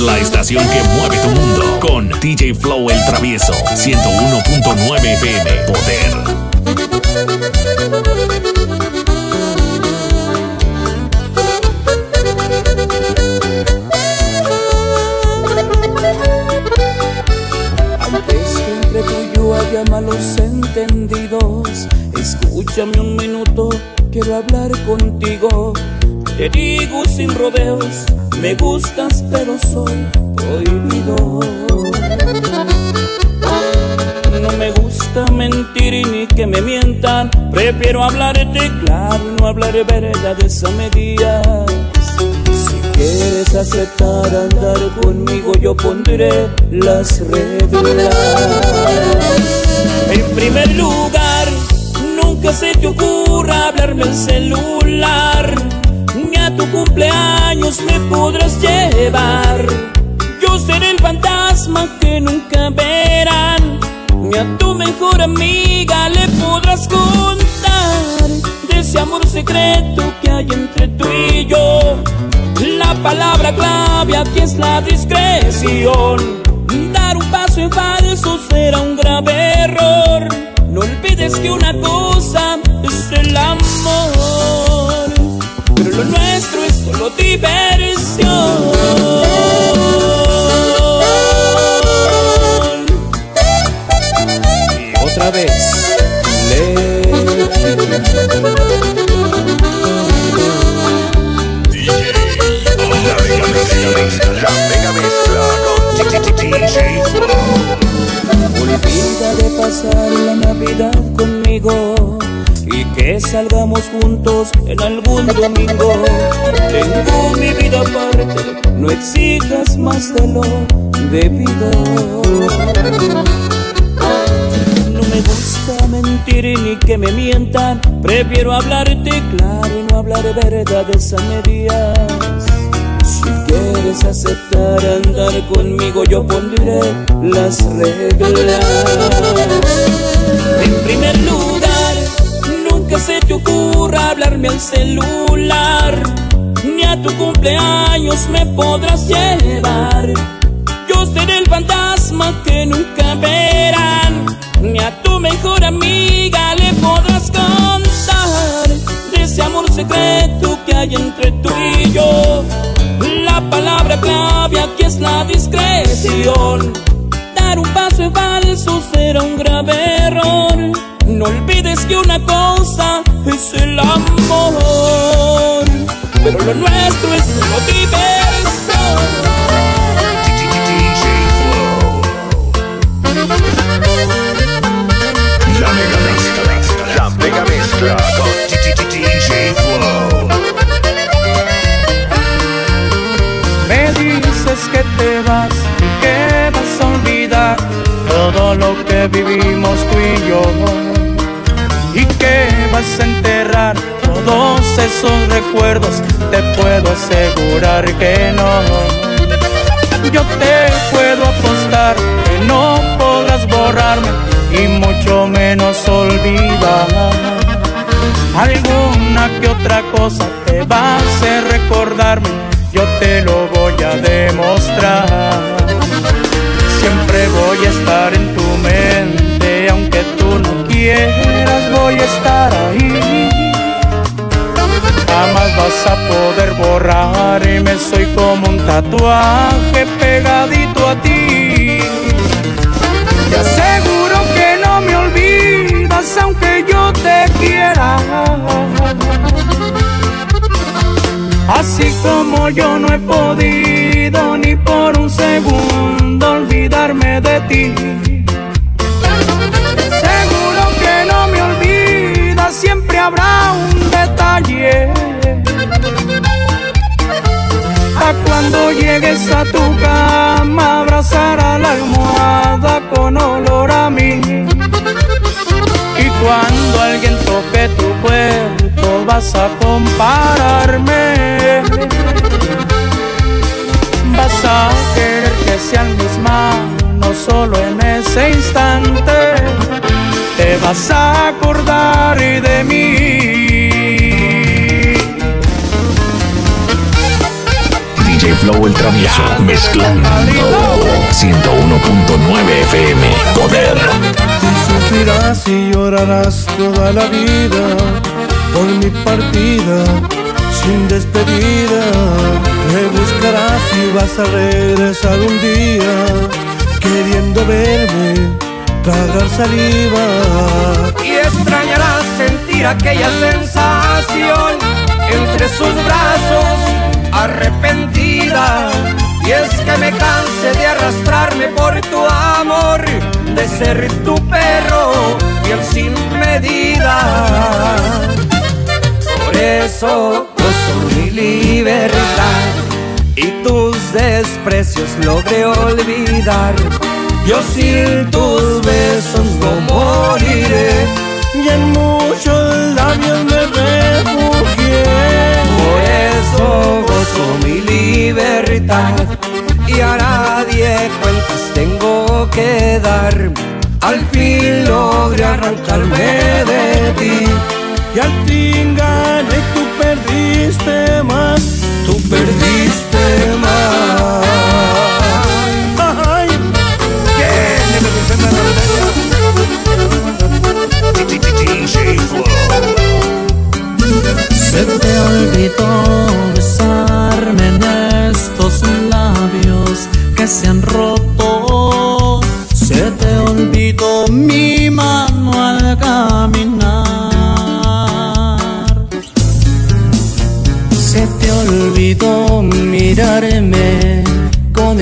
La estación que mueve tu mundo con DJ Flow el Travieso 101.9 FM Poder. Antes que entre tú y yo haya malos entendidos, escúchame un minuto, quiero hablar contigo. Te digo sin rodeos, me gustas pero soy prohibido. No me gusta mentir y ni que me mientan, prefiero hablarte claro y no hablar verdades a medias. Si quieres aceptar andar conmigo, yo pondré las reglas. En primer lugar, nunca se te ocurra hablarme el celular. Ni a tu cumpleaños me podrás llevar. Yo seré el fantasma que nunca verán. Ni a tu mejor amiga le podrás contar de ese amor secreto que hay entre tú y yo. La palabra clave aquí es la discreción. Dar un paso en falso será un grave error. No olvides que una cosa es el amor, pero lo nuestro es solo diversión. Y otra vez, La salgamos juntos en algún domingo. Tengo mi vida aparte, no exijas más de lo debido. No me gusta mentir ni que me mientan, prefiero hablarte claro y no hablar verdades a medias. Si quieres aceptar andar conmigo, yo pondré las reglas. En primer lugar, nunca se te ocurra hablarme al celular. Ni a tu cumpleaños me podrás llevar. Yo seré el fantasma que nunca verán. Ni a tu mejor amiga le podrás contar de ese amor secreto que hay entre tú y yo. La palabra clave aquí es la discreción. Dar un paso en falso será un grave. No olvides que una cosa es el amor, pero lo nuestro es solo diversión. Esos recuerdos, te puedo asegurar que no. Yo te puedo apostar que no podrás borrarme y mucho menos olvidar. Alguna que otra cosa te va a hacer recordarme, yo te lo voy a demostrar. Siempre voy a estar en tu mente, aunque tú no quieras, voy a estar borrarme, soy como un tatuaje pegadito a ti. Te aseguro que no me olvidas, aunque yo te quiera. Así como yo no he podido ni por un segundo olvidarme de ti. Cuando llegues a tu cama, abrazará la almohada con olor a mí. Y cuando alguien toque tu cuerpo vas a compararme. Vas a querer que sean mis manos solo en ese instante. Te vas a acordar de mí Flow el travieso, mezclando 101.9 FM. Poder. Sufrirás y llorarás toda la vida por mi partida sin despedida. Me buscarás y vas a regresar un día queriendo verme tragar saliva. Y extrañarás sentir aquella sensación entre sus brazos arrepentida. Y es que me canse de arrastrarme por tu amor, de ser tu perro fiel sin medida. Por eso gozo mi libertad y tus desprecios logré olvidar. Yo sin tus besos no moriré Y en muchos mi libertad y a nadie cuentas tengo que dar. Al fin logré arrancarme de ti. Y al fin gané tú perdiste más. Tú perdiste más. Ay, Flow. Se te olvidó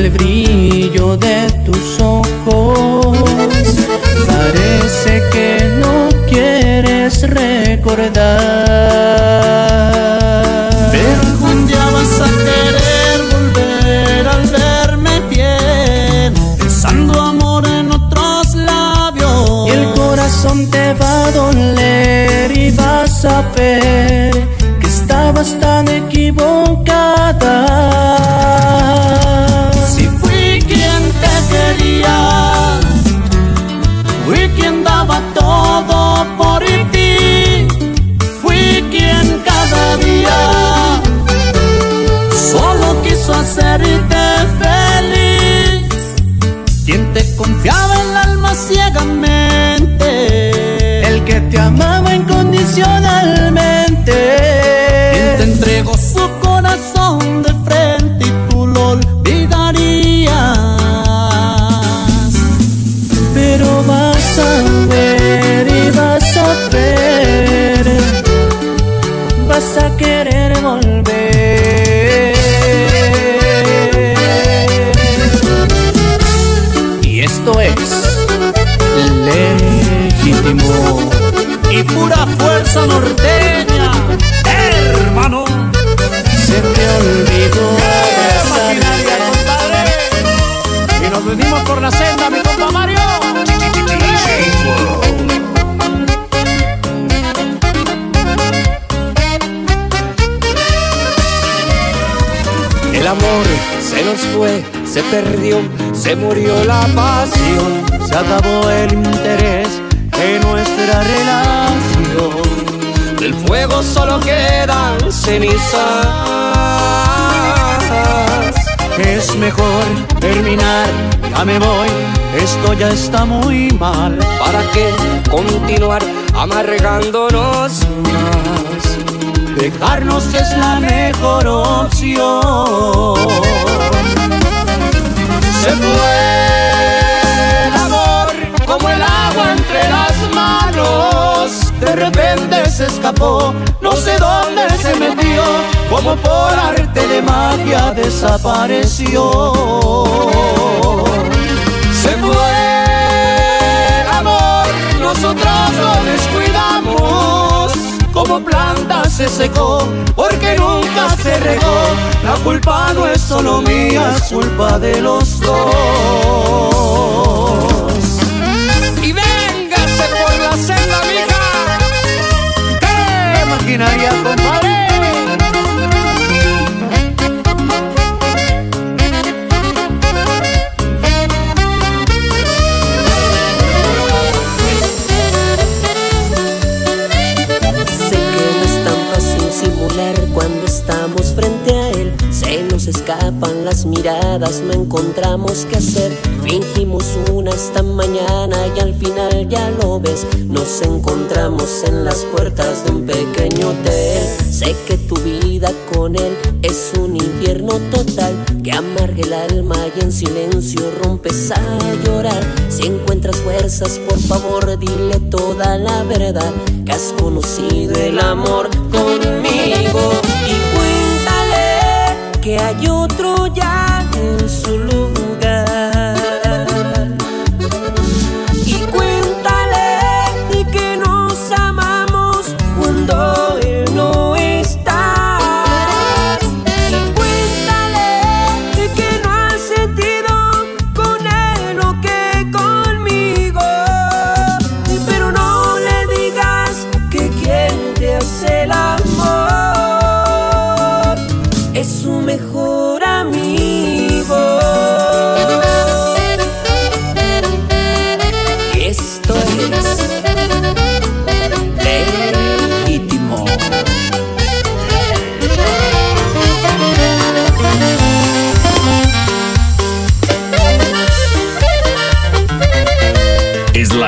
el brillo de tus ojos. Parece que no quieres recordar. Pero algún día vas a querer volver al verme bien, besando amor en otros labios. Y el corazón te va a doler y vas a ver se perdió, se murió la pasión, se acabó el interés en nuestra relación. Del fuego solo quedan cenizas. Es mejor terminar, ya me voy, esto ya está muy mal. ¿Para qué continuar amargándonos más? Dejarnos es la mejor opción. Se fue el amor como el agua entre las manos. De repente se escapó, no sé dónde se metió, como por arte de magia desapareció. Se fue el amor, nosotros lo descuidamos. Como planta se secó, porque nunca se regó. La culpa no es solo mía, es culpa de los dos. Estamos frente a él. Se nos escapan las miradas, no encontramos qué hacer. Fingimos una esta mañana y al final ya lo ves. Nos encontramos en las puertas de un pequeño hotel. Sé que tu vida con él es un infierno total que amarga el alma y en silencio rompes a llorar. Si encuentras fuerzas, por favor, dile toda la verdad que has conocido el amor conmigo que hay otro ya en su lugar.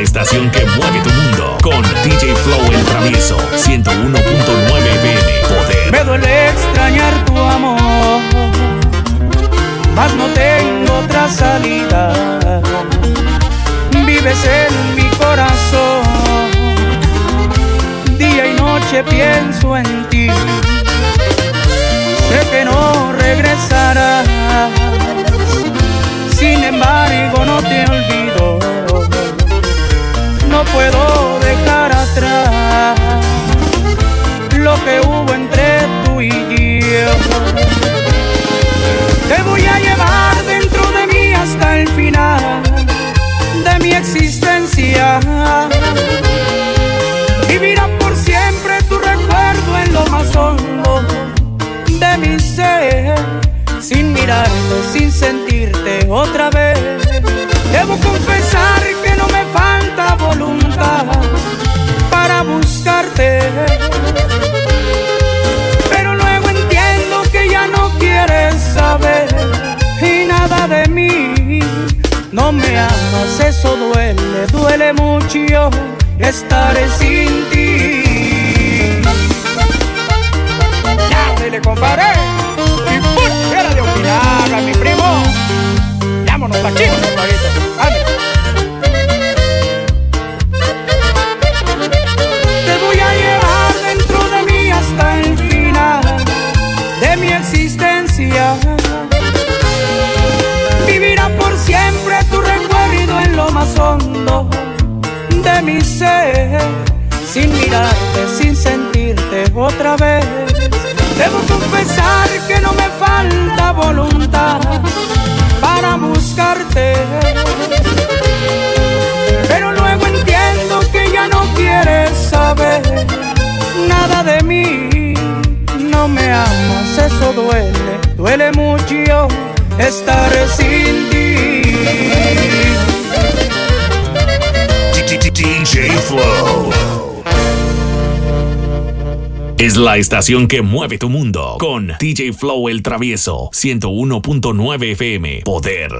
Estación que mueve tu mundo con DJ Flow el travieso 101.9 FM Poder. Me duele extrañar tu amor, mas no tengo otra salida. Vives en mi corazón, día y noche pienso en ti. Sé que no regresarás, sin embargo no te olvido. No puedo dejar atrás lo que hubo entre tú y yo. Te voy a llevar dentro de mí hasta el final de mi existencia. Vivirá por siempre tu recuerdo en lo más hondo de mi ser, sin mirarte, sin sentirte otra vez. Debo confesar Pero luego entiendo que ya no quieres saber y nada de mí. No me amas, eso duele, duele mucho estar sin ti. Ya me le comparé y ¡pum! Era de opinar a mi primo. Pa' chicos, compadrito. De mi ser, sin mirarte, sin sentirte otra vez. Debo confesar que no me falta voluntad para buscarte. Pero luego entiendo que ya no quieres saber nada de mí. No me amas, eso duele, duele mucho estar sin ti. Flow. Es la estación que mueve tu mundo con DJ Flow el travieso 101.9 FM Poder.